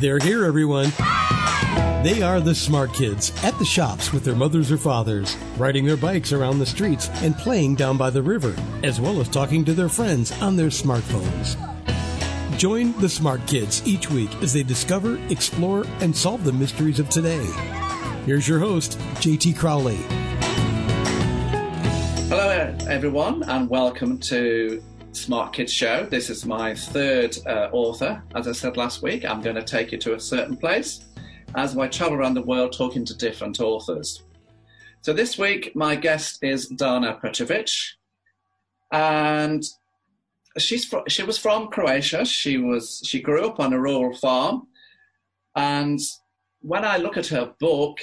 They're here, everyone. They are the smart kids at the shops with their mothers or fathers, riding their bikes around the streets and playing down by the river, as well as talking to their friends on their smartphones. Join the smart kids each week as they discover, explore, and solve the mysteries of today. Here's your host, JT Crowley. Hello, everyone, and welcome to Smart Kids Show. This is my third uh, author. As I said last week, I'm going to take you to a certain place as I travel around the world talking to different authors. So this week, my guest is Dana Petrovic, and she's fr- she was from Croatia. She was she grew up on a rural farm, and when I look at her book,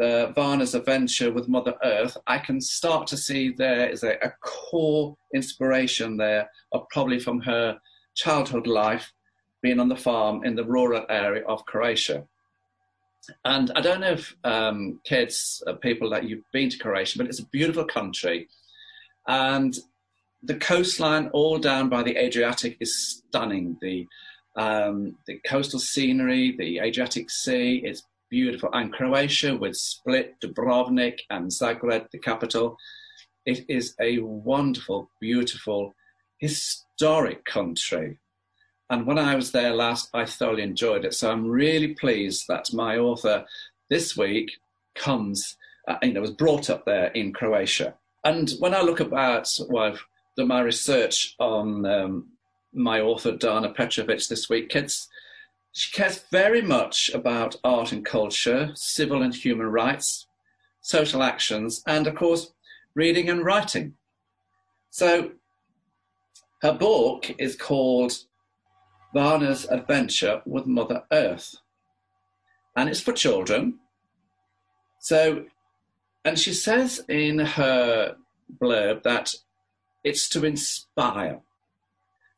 uh, Vana's adventure with Mother Earth, I can start to see there is a, a core inspiration there, of probably from her childhood life being on the farm in the rural area of Croatia. And I don't know if um, kids, uh, people that you've been to Croatia, but it's a beautiful country. And the coastline, all down by the Adriatic, is stunning. The um, the coastal scenery, the Adriatic Sea, is beautiful. And Croatia, with Split, Dubrovnik, and Zagreb, the capital, it is a wonderful, beautiful, historic country. And when I was there last, I thoroughly enjoyed it. So I'm really pleased that my author this week comes, uh, you know, was brought up there in Croatia. And when I look about well, my research on um, my author Dana Petrovic this week, kids, she cares very much about art and culture, civil and human rights, social actions, and of course, reading and writing. So her book is called Vana's Adventure with Mother Earth. And it's for children. So, and she says in her blurb that it's to inspire.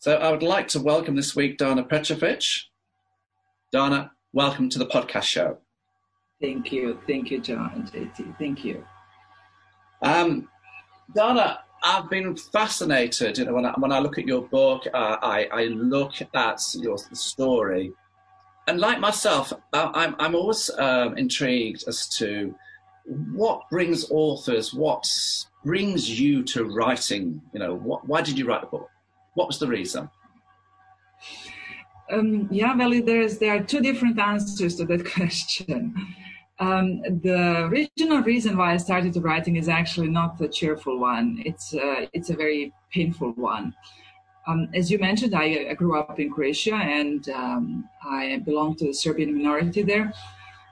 So I would like to welcome this week Dana Petrovic. Dana, welcome to the podcast show. Thank you. Thank you, John and JT. Thank you. Um, Dana, I've been fascinated. You know, when I, when I look at your book, uh, I, I look at your story, and like myself, I, I'm I'm always um, intrigued as to what brings authors, what brings you to writing. You know, what, why did you write the book? What was the reason? Um, yeah, well, there's there are two different answers to that question. Um, the original reason why I started writing is actually not a cheerful one. It's uh, it's a very painful one. Um, as you mentioned, I, I, grew up in Croatia and um, I belong to the Serbian minority there.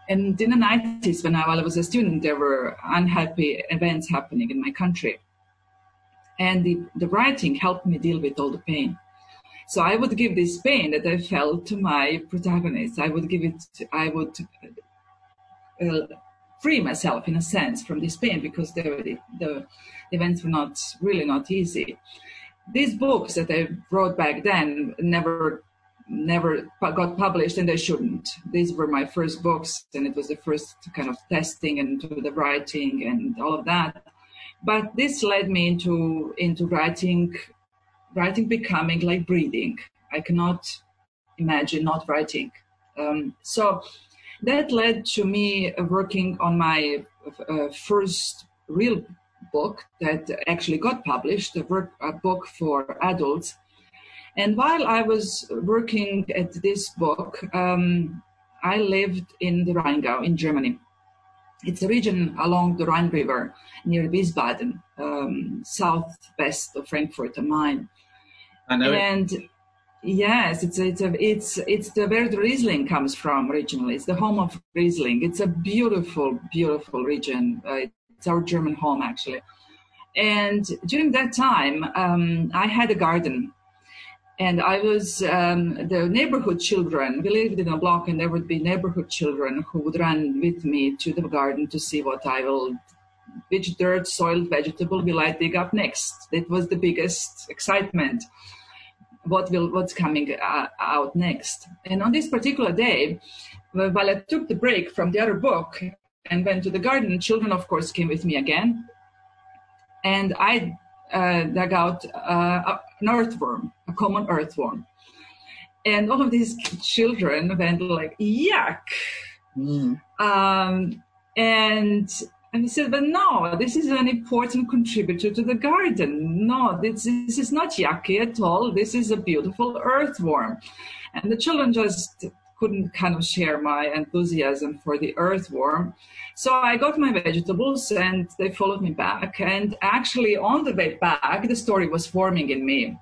And in the 90s, when I, while I was a student, there were unhappy events happening in my country. And the, the writing helped me deal with all the pain. So I would give this pain that I felt to my protagonist. I would give it, I would uh, free myself in a sense from this pain because the, the events were not really not easy. These books that I wrote back then never never got published and they shouldn't. These were my first books and it was the first kind of testing and the writing and all of that. But this led me into into writing writing becoming like breathing. I cannot imagine not writing. Um, so that led to me working on my uh, first real book that actually got published, a, work, a book for adults. And while I was working at this book, um, I lived in the Rheingau in Germany. It's a region along the Rhine River near Wiesbaden, um, southwest of Frankfurt am Main. And it. yes, it's it's a, it's it's the where the Riesling comes from originally. It's the home of Riesling. It's a beautiful, beautiful region. Uh, it's our German home actually. And during that time, um, I had a garden and I was um, the neighborhood children. We lived in a block, and there would be neighborhood children who would run with me to the garden to see what I will, which dirt, soiled vegetable will I dig up next. That was the biggest excitement what will what's coming uh, out next. And on this particular day, while I took the break from the other book and went to the garden, children, of course, came with me again, and I uh, dug out uh, an earthworm, a common earthworm. And all of these children went like, yuck. Mm. Um, and and he said, but no, this is an important contributor to the garden. No, this, this is not yucky at all. This is a beautiful earthworm. And the children just couldn't kind of share my enthusiasm for the earthworm. So I got my vegetables and they followed me back. And actually, on the way back, the story was forming in me.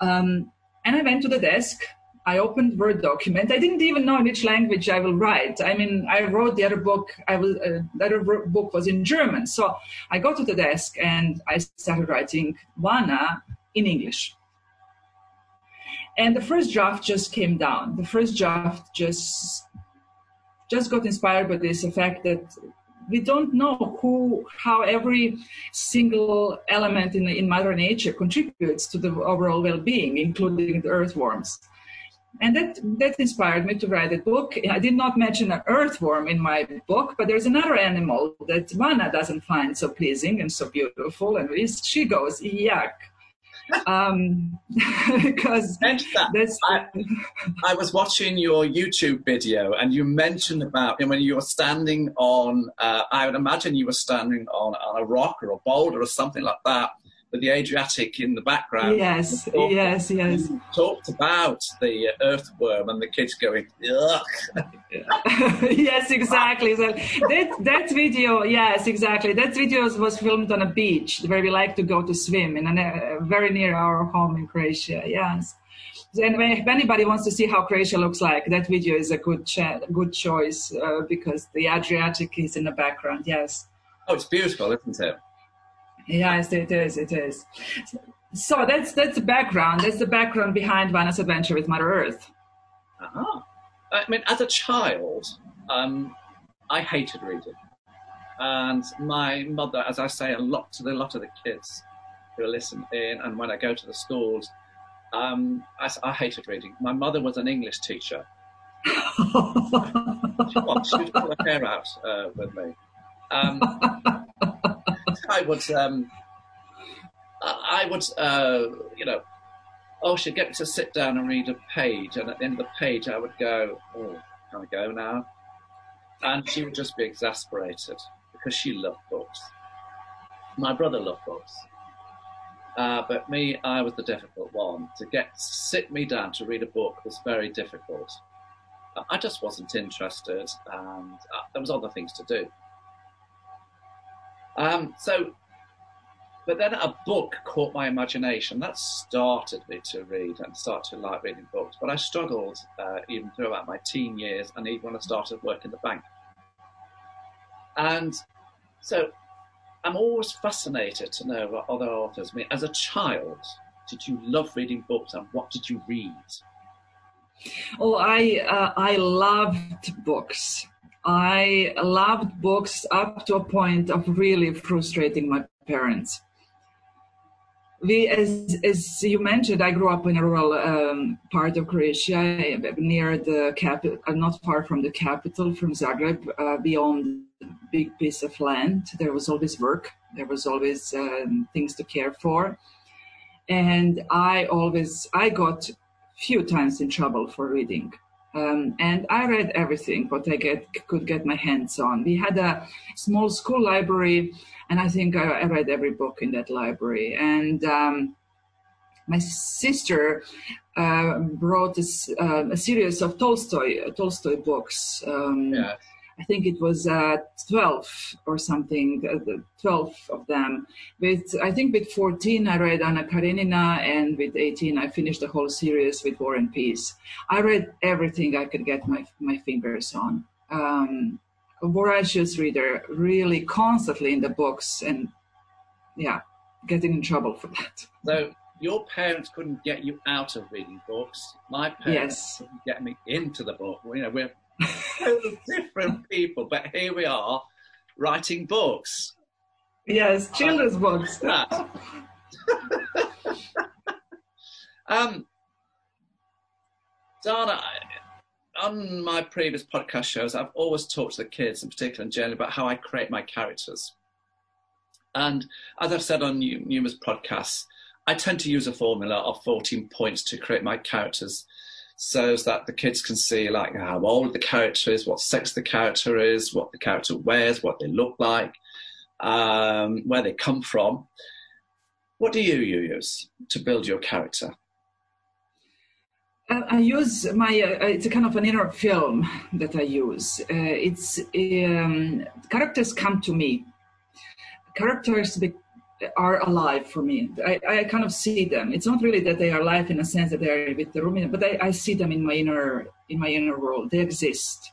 Um, and I went to the desk I opened Word document. I didn't even know in which language I will write. I mean, I wrote the other book. I was uh, the other book was in German. So I go to the desk and I started writing Vana in English. And the first draft just came down. The first draft just just got inspired by this effect that we don't know who how every single element in, in mother nature contributes to the overall well-being including the earthworms and that that inspired me to write a book. I did not mention an earthworm in my book, but there's another animal that Vana doesn't find so pleasing and so beautiful, and she goes yuck. um, because that's I, I, was watching your YouTube video, and you mentioned about when you were standing on. Uh, I would imagine you were standing on, on a rock or a boulder or something like that with the Adriatic in the background. Yes, yes, yes. Talked about the earthworm and the kids going, ugh. yes, exactly. So that, that video, yes, exactly. That video was filmed on a beach where we like to go to swim in a, very near our home in Croatia. Yes. And if anybody wants to see how Croatia looks like, that video is a good ch- good choice uh, because the Adriatic is in the background. Yes. Oh, it's beautiful, isn't it? Yes, it is. It is. So that's that's the background. That's the background behind Vana's adventure with Mother Earth. Uh-huh. I mean, as a child, um, I hated reading, and my mother, as I say, a lot to the, a lot of the kids who listen in, and when I go to the schools, um, I, I, hated reading. My mother was an English teacher. she, would pull her hair out uh, with me. Um, I would, um, I would, uh, you know, oh, she'd get me to sit down and read a page, and at the end of the page, I would go, oh, can I go now? And she would just be exasperated because she loved books. My brother loved books. Uh, but me, I was the difficult one. To get sit me down to read a book was very difficult. I just wasn't interested, and uh, there was other things to do. Um, so, but then a book caught my imagination. That started me to read and start to like reading books. But I struggled uh, even throughout my teen years and even when I started work in the bank. And so I'm always fascinated to know what other authors mean. As a child, did you love reading books and what did you read? Oh, I uh, I loved books. I loved books up to a point of really frustrating my parents. We, as, as you mentioned, I grew up in a rural um, part of Croatia, near the capital, uh, not far from the capital, from Zagreb. Uh, beyond a big piece of land, there was always work. There was always um, things to care for, and I always I got few times in trouble for reading. Um, and I read everything what I get could get my hands on. We had a small school library, and I think I, I read every book in that library. And um, my sister uh, brought a, uh, a, series of Tolstoy Tolstoy books. Um. I think it was uh, 12 or something, uh, 12 of them. With I think with 14 I read Anna Karenina, and with 18 I finished the whole series with War and Peace. I read everything I could get my my fingers on. Um, a voracious reader, really constantly in the books, and yeah, getting in trouble for that. So your parents couldn't get you out of reading books. My parents yes. couldn't get me into the book. You know, we're different people, but here we are writing books. Yes, children's books. um, Dana, on my previous podcast shows, I've always talked to the kids, in particular and generally, about how I create my characters. And as I've said on numerous podcasts, I tend to use a formula of 14 points to create my characters so that the kids can see like how old the character is, what sex the character is, what the character wears, what they look like, um, where they come from. What do you use to build your character? I use my, uh, it's a kind of an inner film that I use. Uh, it's, um, characters come to me. Characters be- are alive for me. I, I kind of see them. It's not really that they are alive in a sense that they are with the room, but I, I see them in my inner, in my inner world. They exist.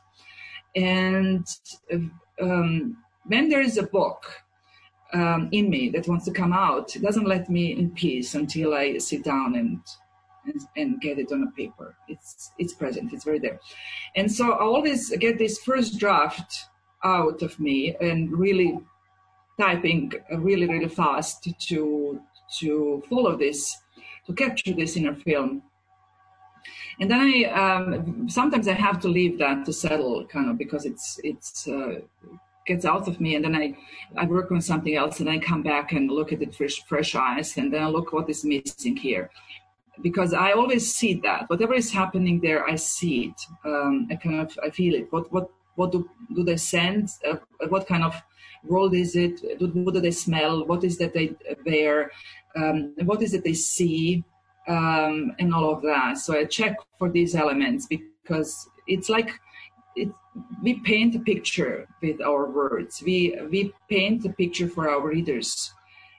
And um, when there is a book um, in me that wants to come out, it doesn't let me in peace until I sit down and and, and, get it on a paper. It's it's present. It's very there, and so I always get this first draft out of me and really typing really really fast to to follow this to capture this in a film. And then I um, sometimes I have to leave that to settle, kind of, because it's it's uh, gets out of me, and then I I work on something else, and I come back and look at it fresh fresh eyes, and then I look what is missing here, because I always see that whatever is happening there, I see it. Um, I kind of I feel it. What what what do do they send? Uh, what kind of world is it? What do they smell? What is that they wear? Um, what is it they see? Um, and all of that. So I check for these elements because it's like it, we paint a picture with our words. We we paint a picture for our readers,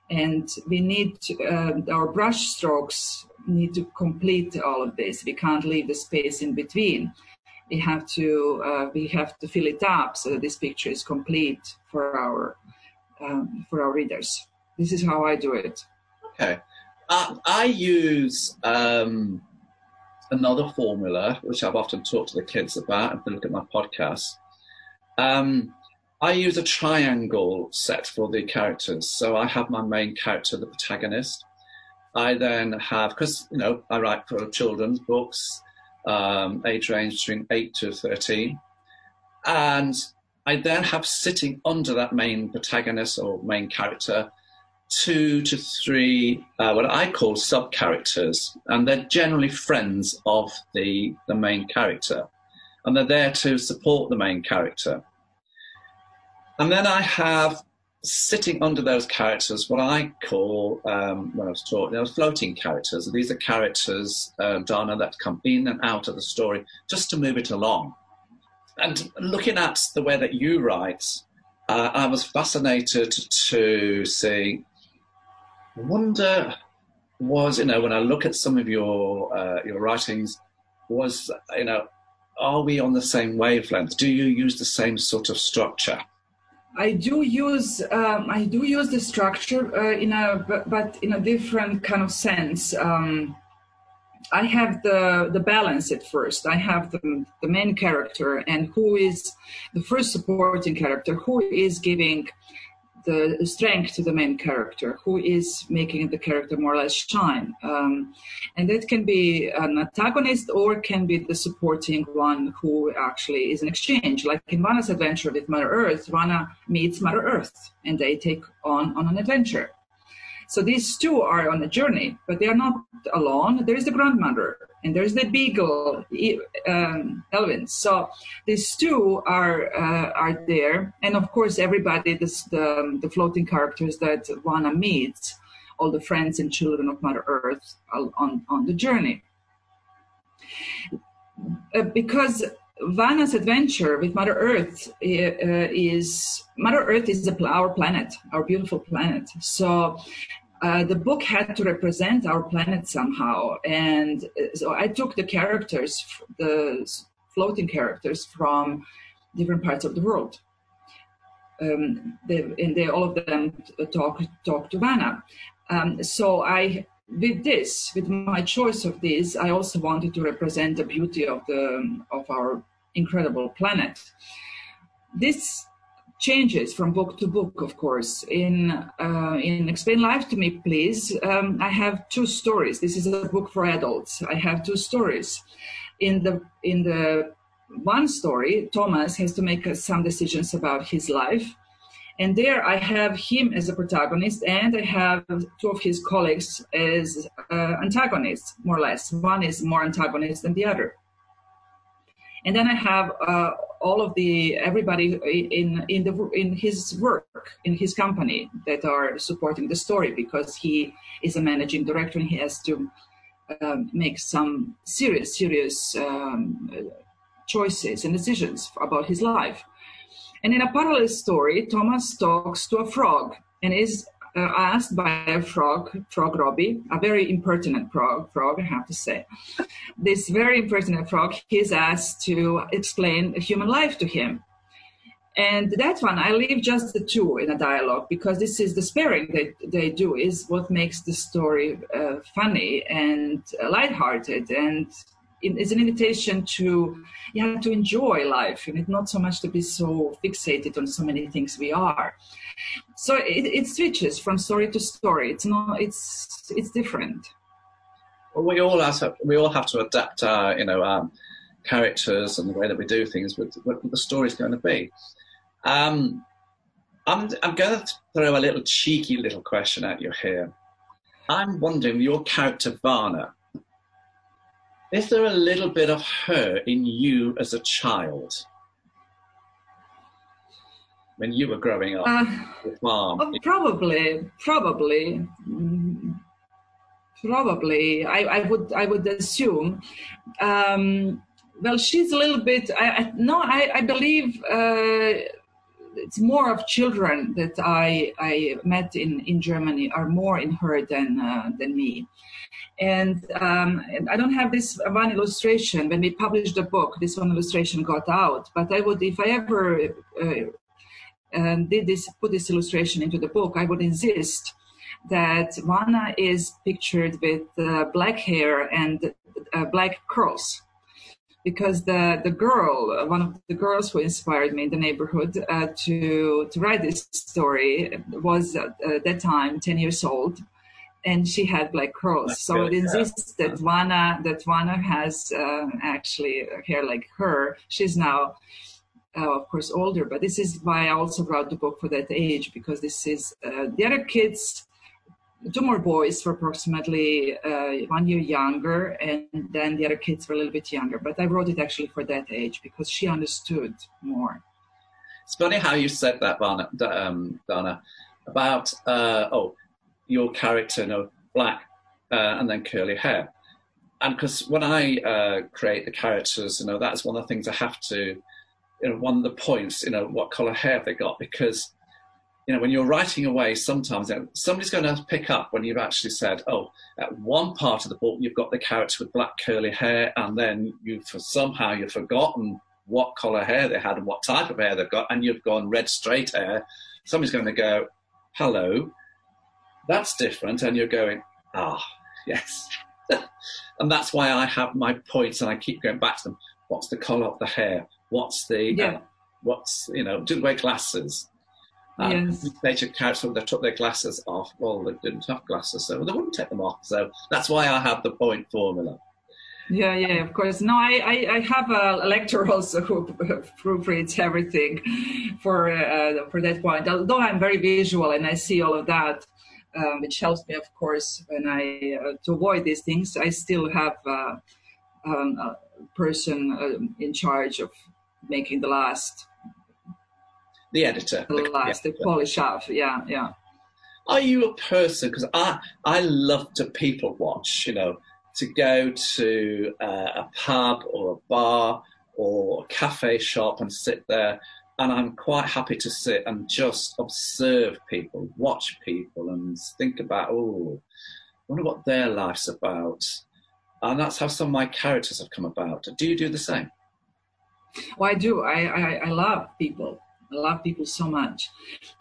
and we need to, uh, our brush strokes need to complete all of this. We can't leave the space in between. We have to uh, we have to fill it up so that this picture is complete for our um, for our readers. This is how I do it. Okay, uh, I use um, another formula which I've often talked to the kids about. If they look at my podcast, um, I use a triangle set for the characters. So I have my main character, the protagonist. I then have, because, you know, I write for children's books, um, age range between 8 to 13. And I then have sitting under that main protagonist or main character two to three uh, what I call sub characters, and they're generally friends of the the main character, and they're there to support the main character. And then I have sitting under those characters, what I call, um, when I was taught, those floating characters. These are characters, uh, Donna, that come in and out of the story just to move it along. And looking at the way that you write, uh, I was fascinated to see. Wonder was, you know, when I look at some of your uh, your writings, was, you know, are we on the same wavelength? Do you use the same sort of structure? I do use um, I do use the structure uh, in a but, in a different kind of sense. Um, I have the the balance at first. I have the the main character and who is the first supporting character, who is giving the strength to the main character, who is making the character more or less shine. Um, and that can be an antagonist or can be the supporting one who actually is an exchange. Like in Vana's adventure with Mother Earth, Vanna meets Mother Earth and they take on, on an adventure. So these two are on a journey, but they are not alone. There is the grandmother and there's the beagle, um, Elvin. So these two are uh, are there, and of course everybody, this, the the floating characters that Vana meets, all the friends and children of Mother Earth on on the journey. Uh, because Vana's adventure with Mother Earth uh, is Mother Earth is our planet, our beautiful planet. So uh, the book had to represent our planet somehow, and uh, so I took the characters, the floating characters from different parts of the world. Um, they, and they all of them talk talk to Vana. Um, so I with this, with my choice of this, I also wanted to represent the beauty of the of our incredible planet. This changes from book to book, of course. In uh, in Explain Life to Me, please, um, I have two stories. This is a book for adults. I have two stories. In the in the one story, Thomas has to make some decisions about his life, And there I have him as a protagonist, and I have two of his colleagues as uh, antagonists, more or less. One is more antagonist than the other. And then I have uh, all of the everybody in in the in his work in his company that are supporting the story because he is a managing director and he has to um, make some serious serious um, choices and decisions about his life. And in a parallel story, Thomas talks to a frog and is uh, asked by a frog, Frog Robbie, a very impertinent frog, frog, I have to say. This very impertinent frog, he's asked to explain human life to him. And that one, I leave just the two in a dialogue because this is the sparing that they do is what makes the story uh, funny and uh, lighthearted and it's an invitation to have to enjoy life and not so much to be so fixated on so many things we are so it, it switches from story to story it's not it's it's different well we all have to, we all have to adapt our you know characters and the way that we do things with what the story's going to be um, I'm, I'm going to throw a little cheeky little question at you here. I'm wondering, your character Vana, is there a little bit of her in you as a child? When you were growing up, uh, mom? Oh, probably, probably, probably. I, I would, I would assume. Um, well, she's a little bit. I, I no, I, I believe uh, it's more of children that I I met in in Germany are more in her than uh, than me. And, um, and, I don't have this one illustration. When we published the book, this one illustration got out. But I would, if I ever uh, uh, did this, put this illustration into the book, I would insist that Vana is pictured with uh, black hair and uh, black curls because the the girl, one of the girls who inspired me in the neighborhood uh, to to write this story, was at that time ten years old, and she had black curls. so it insists that Vana that Vana has uh, actually hair like her. She's now. Uh, of course, older, but this is why I also wrote the book for that age because this is uh, the other kids two more boys were approximately uh, one year younger, and then the other kids were a little bit younger. But I wrote it actually for that age because she understood more. It's funny how you said that, um, Dana about uh, oh, your character, you know, black uh, and then curly hair. And because when I uh, create the characters, you know, that's one of the things I have to, you know, one of the points, you know, what color hair they got because you know, when you're writing away, sometimes you know, somebody's going to pick up when you've actually said, oh, at one part of the book, you've got the character with black curly hair, and then you for somehow you've forgotten what color hair they had and what type of hair they've got, and you've gone red straight hair. Somebody's going to go, hello, that's different. And you're going, ah, yes. and that's why I have my points and I keep going back to them. What's the color of the hair? What's the, yeah. Uh, what's, you know, didn't wear glasses? Um, yes. Nature characters, they took their glasses off. Well, they didn't have glasses, so they wouldn't take them off. So that's why I have the point formula. Yeah, yeah, of course. No, I, I, I have a lecturer also who proofreads everything for uh, for that point. Although I'm very visual and I see all of that, um, which helps me, of course, when I uh, to avoid these things. I still have uh, um, a person uh, in charge of making the last the editor. The last, the, polish off. Yeah, yeah. Are you a person? Because I I love to people watch. You know, to go to uh, a pub or a bar or a cafe shop and sit there. And I'm quite happy to sit and just observe people, watch people, and think about, oh, I wonder what their life's about. And that's how some of my characters have come about. Do you do the same? Well, I do. I, I, I love people. I love people so much.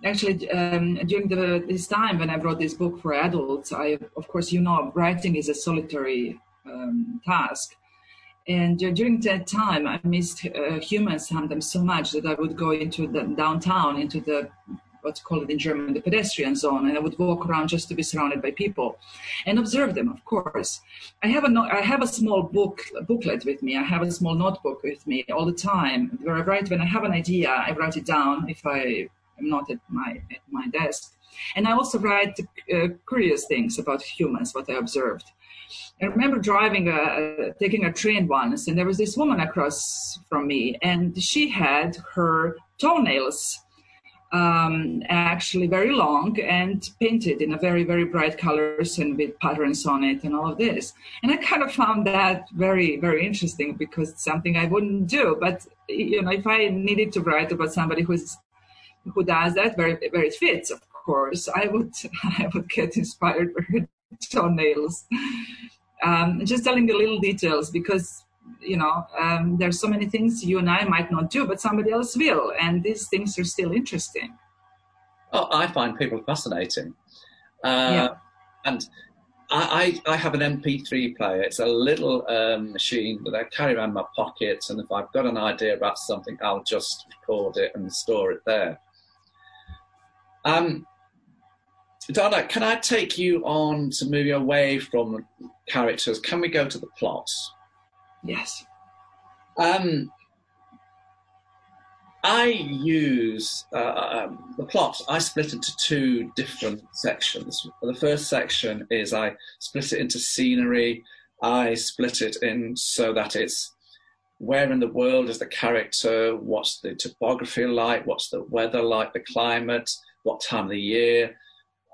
Actually, um, during the, this time when I wrote this book for adults, I, of course, you know, writing is a solitary um, task. And uh, during that time, I missed uh, humans sometimes so much that I would go into the downtown, into the what's called in German the pedestrian zone, and I would walk around just to be surrounded by people and observe them. Of course, I have a no- I have a small book booklet with me. I have a small notebook with me all the time where I write when I have an idea. I write it down if I I'm not at my at my desk. And I also write uh, curious things about humans, what I observed. I remember driving a, taking a train once, and there was this woman across from me, and she had her toenails um, actually very long and painted in a very very bright colors and with patterns on it and all of this. And i kind of found that very very interesting because it's something i wouldn't do. But you know if i needed to write about somebody who's who does that very very fits of course i would i would get inspired by her toenails. Um, just telling the little details because you know um, there's so many things you and i might not do but somebody else will and these things are still interesting oh, i find people fascinating uh, yeah. and I, I, I, have an mp3 player it's a little um, machine that i carry around my pockets and if i've got an idea about something i'll just record it and store it there um, Donna, can I take you on to move you away from characters? Can we go to the plots? Yes. Um, I use uh, um, the plot. I split it into two different sections. The first section is I split it into scenery. I split it in so that it's where in the world is the character, what's the topography like, what's the weather like, the climate, what time of the year,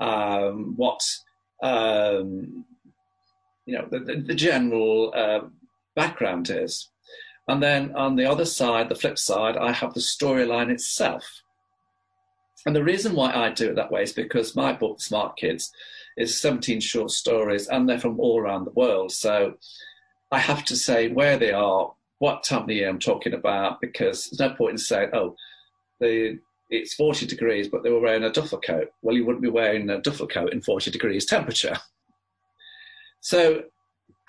um, what um, you know the, the, the general uh, background is. And then on the other side, the flip side, I have the storyline itself. And the reason why I do it that way is because my book, Smart Kids, is 17 short stories and they're from all around the world. So I have to say where they are, what time of the year I'm talking about, because there's no point in saying, oh, the, it's 40 degrees, but they were wearing a duffel coat. Well, you wouldn't be wearing a duffel coat in 40 degrees temperature. So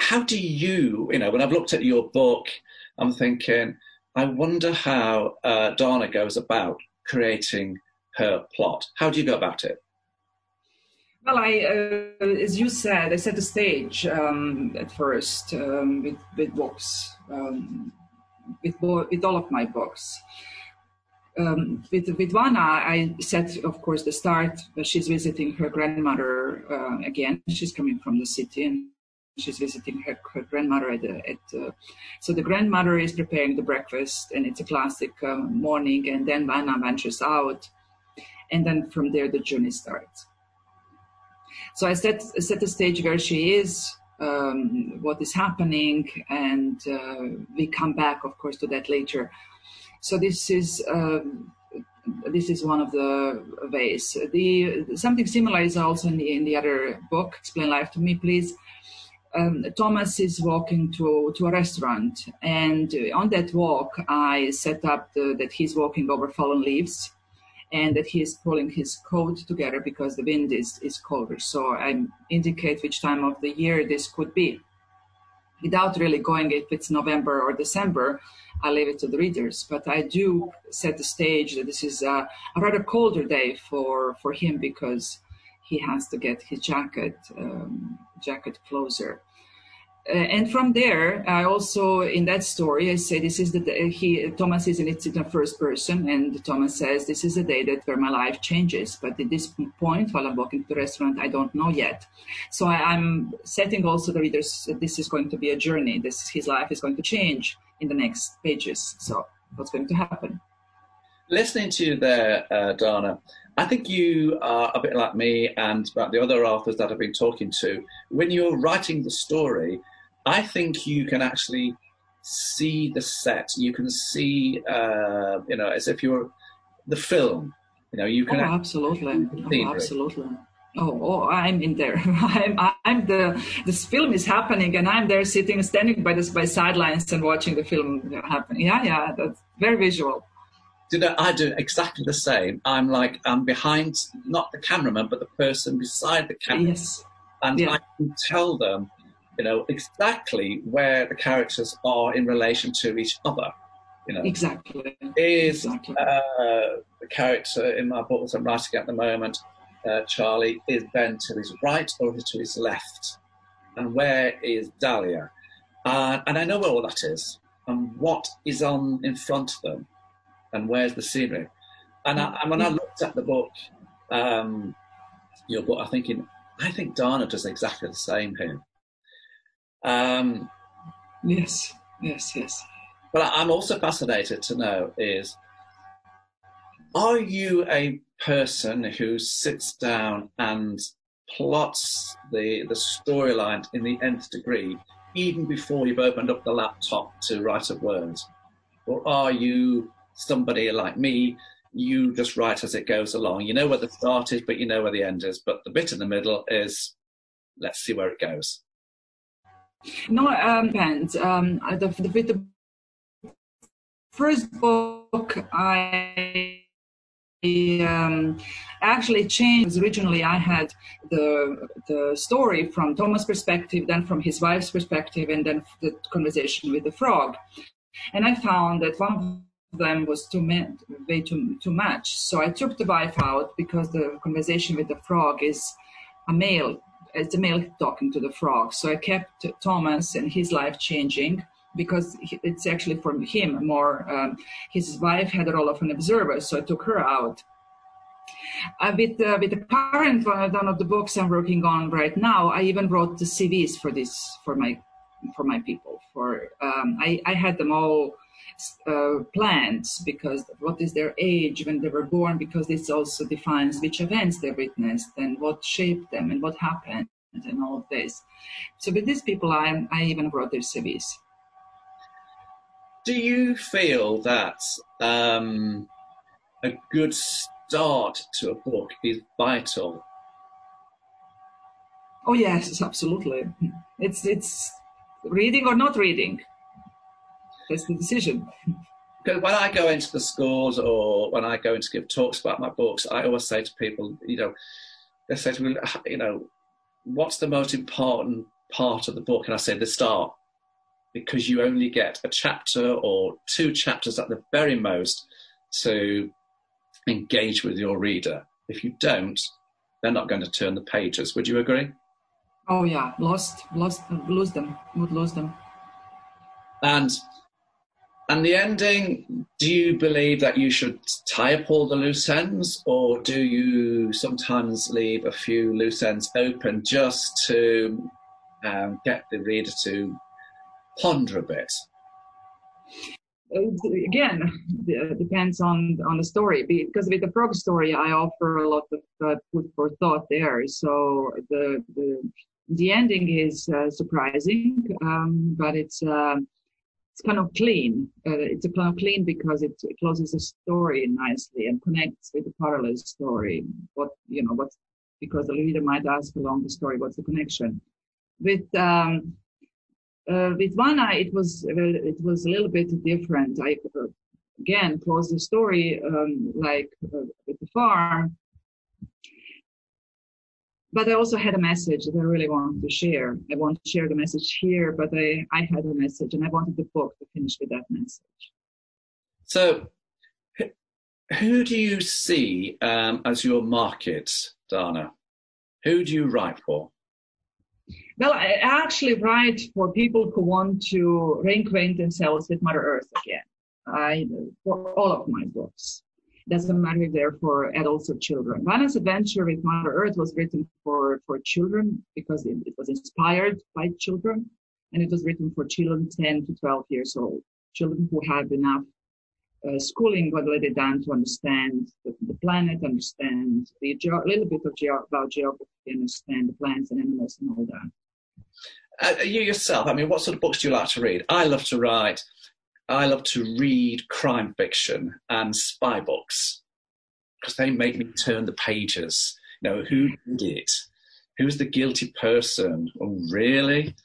how do you, you know, when I've looked at your book, I'm thinking, I wonder how uh, Donna goes about creating her plot. How do you go about it? Well, I, uh, as you said, I set the stage um, at first um, with, with books, um, with, with all of my books. Um, with with Vana, I set, of course, the start. She's visiting her grandmother uh, again. She's coming from the city, and she's visiting her, her grandmother at, the, at uh, so the grandmother is preparing the breakfast and it's a classic uh, morning and then Vana ventures out and then from there the journey starts. So I set, set the stage where she is um, what is happening and uh, we come back of course to that later. So this is um, this is one of the ways. The something similar is also in the, in the other book explain life to me please um, Thomas is walking to, to a restaurant, and on that walk, I set up the, that he's walking over fallen leaves and that he is pulling his coat together because the wind is, is colder. So I indicate which time of the year this could be. Without really going if it's November or December, I leave it to the readers. But I do set the stage that this is a, a rather colder day for, for him because he has to get his jacket um, jacket closer. Uh, and from there, I also in that story I say this is the day he Thomas is in it in the first person, and Thomas says this is the day that where my life changes. But at this point, while I'm walking to the restaurant, I don't know yet. So I, am setting also the readers this is going to be a journey. This his life is going to change in the next pages. So what's going to happen? Listening to you there, uh, Donna, I think you are a bit like me and about the other authors that I've been talking to. When you're writing the story, I think you can actually see the set. You can see, uh, you know, as if you're the film. You know, you can. Oh, absolutely. Oh, absolutely. Oh, oh, I'm in there. I'm, I'm the. This film is happening, and I'm there sitting, standing by this by sidelines and watching the film happen. Yeah, yeah, that's very visual you know, I do exactly the same. I'm like, I'm behind, not the cameraman, but the person beside the camera. Yes. And yeah. I can tell them, you know, exactly where the characters are in relation to each other. You know, exactly. Is exactly. Uh, the character in my book that I'm writing at the moment, uh, Charlie, is Ben to his right or to his left? And where is Dahlia? Uh, and I know where all that is and what is on in front of them and where's the scenery? And, I, and when I looked at the book, um, your book, I'm thinking, I think Dana does exactly the same here. Um, yes, yes, yes. But I'm also fascinated to know is, are you a person who sits down and plots the, the storyline in the nth degree even before you've opened up the laptop to write a word? Or are you somebody like me? You just write as it goes along. You know where the start is, but you know where the end is. But the bit in the middle is let's see where it goes. No, um, depends. Um, the, the, the first book I um, actually changed. Originally, I had the the story from Thomas' perspective, then from his wife's perspective, and then the conversation with the frog. And I found that one them was too way too too much. So I took the wife out because the conversation with the frog is a male. It's a male talking to the frog. So I kept Thomas and his life changing because it's actually from him more. Um, his wife had a role of an observer, so I took her out. Uh, with, uh, with the current one, one of the books I'm working on right now, I even wrote the CVs for this for my for my people. For um, I, I had them all uh, planned because what is their age when they were born, because this also defines which events they witnessed and what shaped them and what happened and all of this. So with these people, I I even wrote their CVs do you feel that um, a good start to a book is vital? Oh yes, absolutely. It's it's reading or not reading. That's the decision. Because when I go into the schools or when I go in to give talks about my books, I always say to people, you know, they say to me, you know, what's the most important part of the book? And I say the start because you only get a chapter or two chapters at the very most to engage with your reader. If you don't, they're not going to turn the pages. Would you agree? Oh yeah, lost, lost, lose them, would lose them. And and the ending, do you believe that you should tie up all the loose ends, or do you sometimes leave a few loose ends open just to um, get the reader to ponder a bit? Again, it depends on on the story. Because with the frog story, I offer a lot of uh, food for thought there. So the the the ending is uh, surprising, um, but it's uh, it's kind of clean. Uh, it's a kind of clean because it, it, closes the story nicely and connects with the parallel story. What you know, what because the reader might ask along the story, what's the connection? With um, uh, with Vana, it was uh, it was a little bit different. I uh, again closed the story um, like uh, with the farm, but I also had a message that I really wanted to share. I want to share the message here, but I I had a message, and I wanted the book to finish with that message. So, who do you see um, as your market, Dana? Who do you write for? Well, I actually write for people who want to reacquaint themselves with Mother Earth again. I, for all of my books. Doesn't matter if they're for adults or children. Vana's Adventure with Mother Earth was written for, for children because it, it was inspired by children and it was written for children 10 to 12 years old. Children who have enough uh, schooling what it down to understand the, the planet, understand a little bit of geo- about geography, understand the plants and animals and all that. Uh, you yourself, I mean, what sort of books do you like to read? I love to write. I love to read crime fiction and spy books because they make me turn the pages. You know, who did it? Who's the guilty person? Oh, really?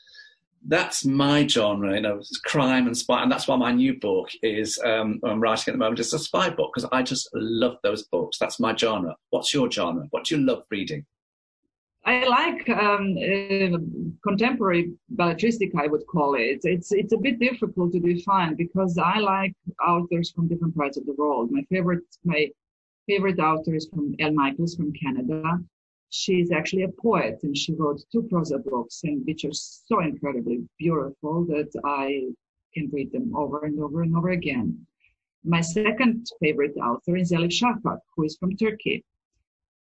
That's my genre, you know, crime and spy, and that's why my new book is um, I'm writing at the moment. It's a spy book because I just love those books. That's my genre. What's your genre? What do you love reading? I like um, uh, contemporary belletristic, I would call it. It's it's a bit difficult to define because I like authors from different parts of the world. My favorite my favorite author is from Anne Michaels from Canada. She's actually a poet and she wrote two prose books and which are so incredibly beautiful that I can read them over and over and over again. my second favorite author is Elif Shafak, who is from Turkey.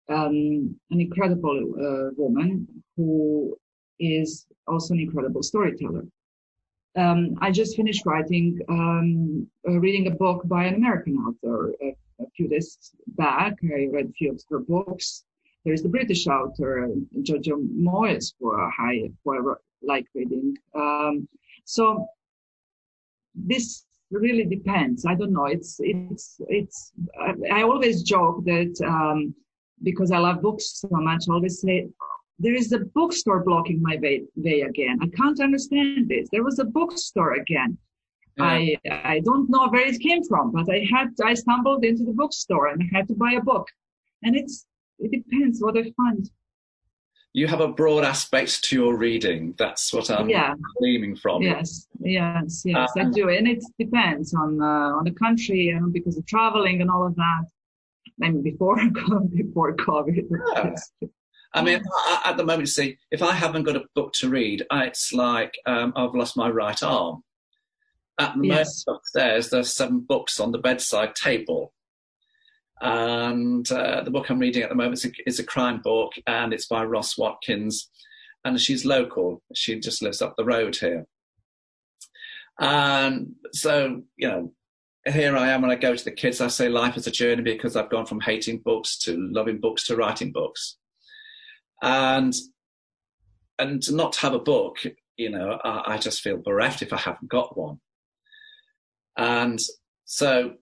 Um, an incredible uh, woman who is also an incredible storyteller. Um, I just finished writing, um, uh, reading a book by an American author a, a, few days back. I read a few of her books. There's the British author, Jojo Moyes, who I, who I like reading. Um, so this really depends. I don't know. It's it's it's. I, I always joke that um, because I love books so much, I always say there is a bookstore blocking my way, way again. I can't understand this. There was a bookstore again. Yeah. I I don't know where it came from, but I had I stumbled into the bookstore and I had to buy a book, and it's it depends what I find. You have a broad aspect to your reading. That's what I'm yeah. gleaming from. Yes, yes, yes, um, I do, and it depends on uh, on the country and because of traveling and all of that. I mean, before before COVID. Yeah. I mean, at the moment, see, if I haven't got a book to read, it's like um, I've lost my right arm. At the yes. moment upstairs, there's seven books on the bedside table. And uh, the book I'm reading at the moment is a, is a, crime book, and it's by Ross Watkins. And she's local. She just lives up the road here. And so, you know, here I am when I go to the kids, I say life is a journey because I've gone from hating books to loving books to writing books and and to not have a book, you know, I, I just feel bereft if I haven't got one. And so,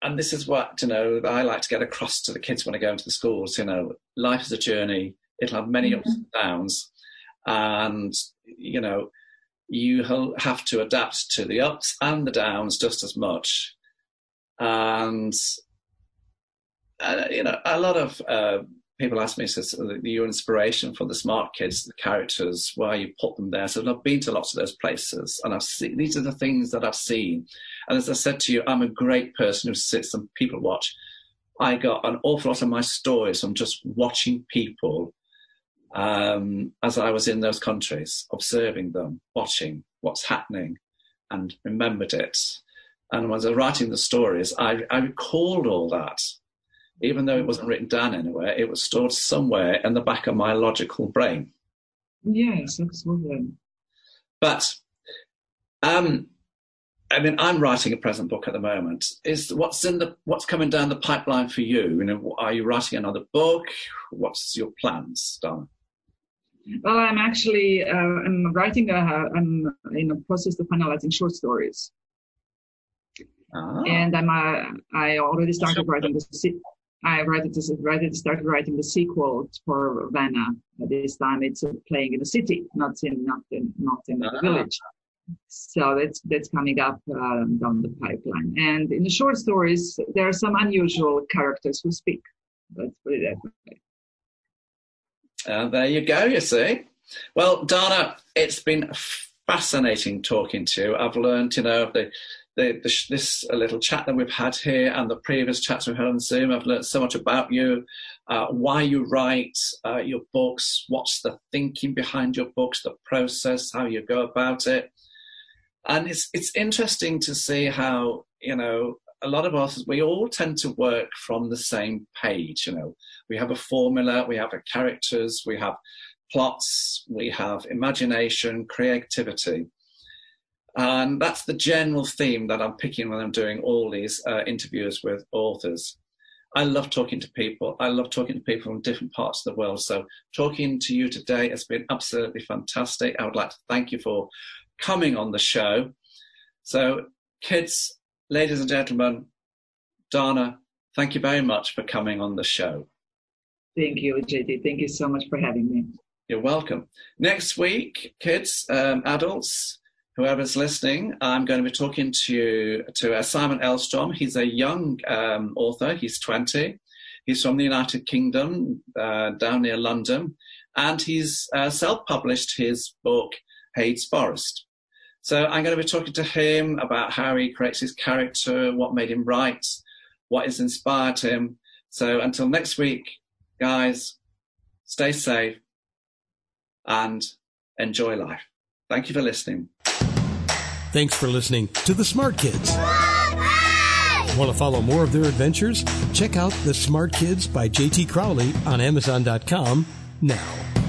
and this is what you know I like to get across to the kids when I go into the schools. You know, life is a journey; it'll have many mm-hmm. ups and downs, and you know, you have to adapt to the ups and the downs just as much. And uh, you know, a lot of uh, people ask me, says, your inspiration for the smart kids, the characters, why you put them there. So I've been to lots of those places and I've seen, these are the things that I've seen. And as I said to you, I'm a great person who sits and people watch. I got an awful lot of my stories from just watching people um, as I was in those countries, observing them, watching what's happening, and remembered it. And as I was writing the stories, I, I recalled all that even though it wasn't written down anywhere, it was stored somewhere in the back of my logical brain. Yes, absolutely. But, um, I mean, I'm writing a present book at the moment. Is what's in the what's coming down the pipeline for you? You know, are you writing another book? What's your plans, Donna? Well, I'm actually uh, I'm writing. A, I'm in the process of finalizing short stories. Ah. And I'm uh, I already started writing the se- I this, writed, started writing the sequel for Vana. This time it's playing in the city, not in not in not in the uh-huh. village. So that's that's coming up um, down the pipeline. And in the short stories, there are some unusual characters who speak. Let's put it that way. Uh, there you go. You see. Well, Dana, it's been fascinating talking to you. I've learned, you know, the the, the, this little chat that we've had here and the previous chats we've had on Zoom. I've learned so much about you, uh, why you write uh, your books, what's the thinking behind your books, the process, how you go about it. And it's, it's interesting to see how, you know, a lot of us, we all tend to work from the same page. You know, we have a formula, we have characters, we have plots, we have imagination, creativity. And that's the general theme that I'm picking when I'm doing all these uh, interviews with authors. I love talking to people. I love talking to people from different parts of the world. So talking to you today has been absolutely fantastic. I would like to thank you for coming on the show. So kids, ladies and gentlemen, Dana, thank you very much for coming on the show. Thank you, JT. Thank you so much for having me. You're welcome. Next week, kids, um, adults, whoever's listening, I'm going to be talking to to uh, Simon Elstrom. He's a young um, author. He's 20. He's from the United Kingdom, uh, down near London, and he's uh, self-published his book Hades Forest. So I'm going to be talking to him about how he creates his character, what made him write, what has inspired him. So until next week, guys, stay safe and enjoy life. Thank you for listening. Thanks for listening to The Smart Kids. Want to follow more of their adventures? Check out The Smart Kids by JT Crowley on Amazon.com now.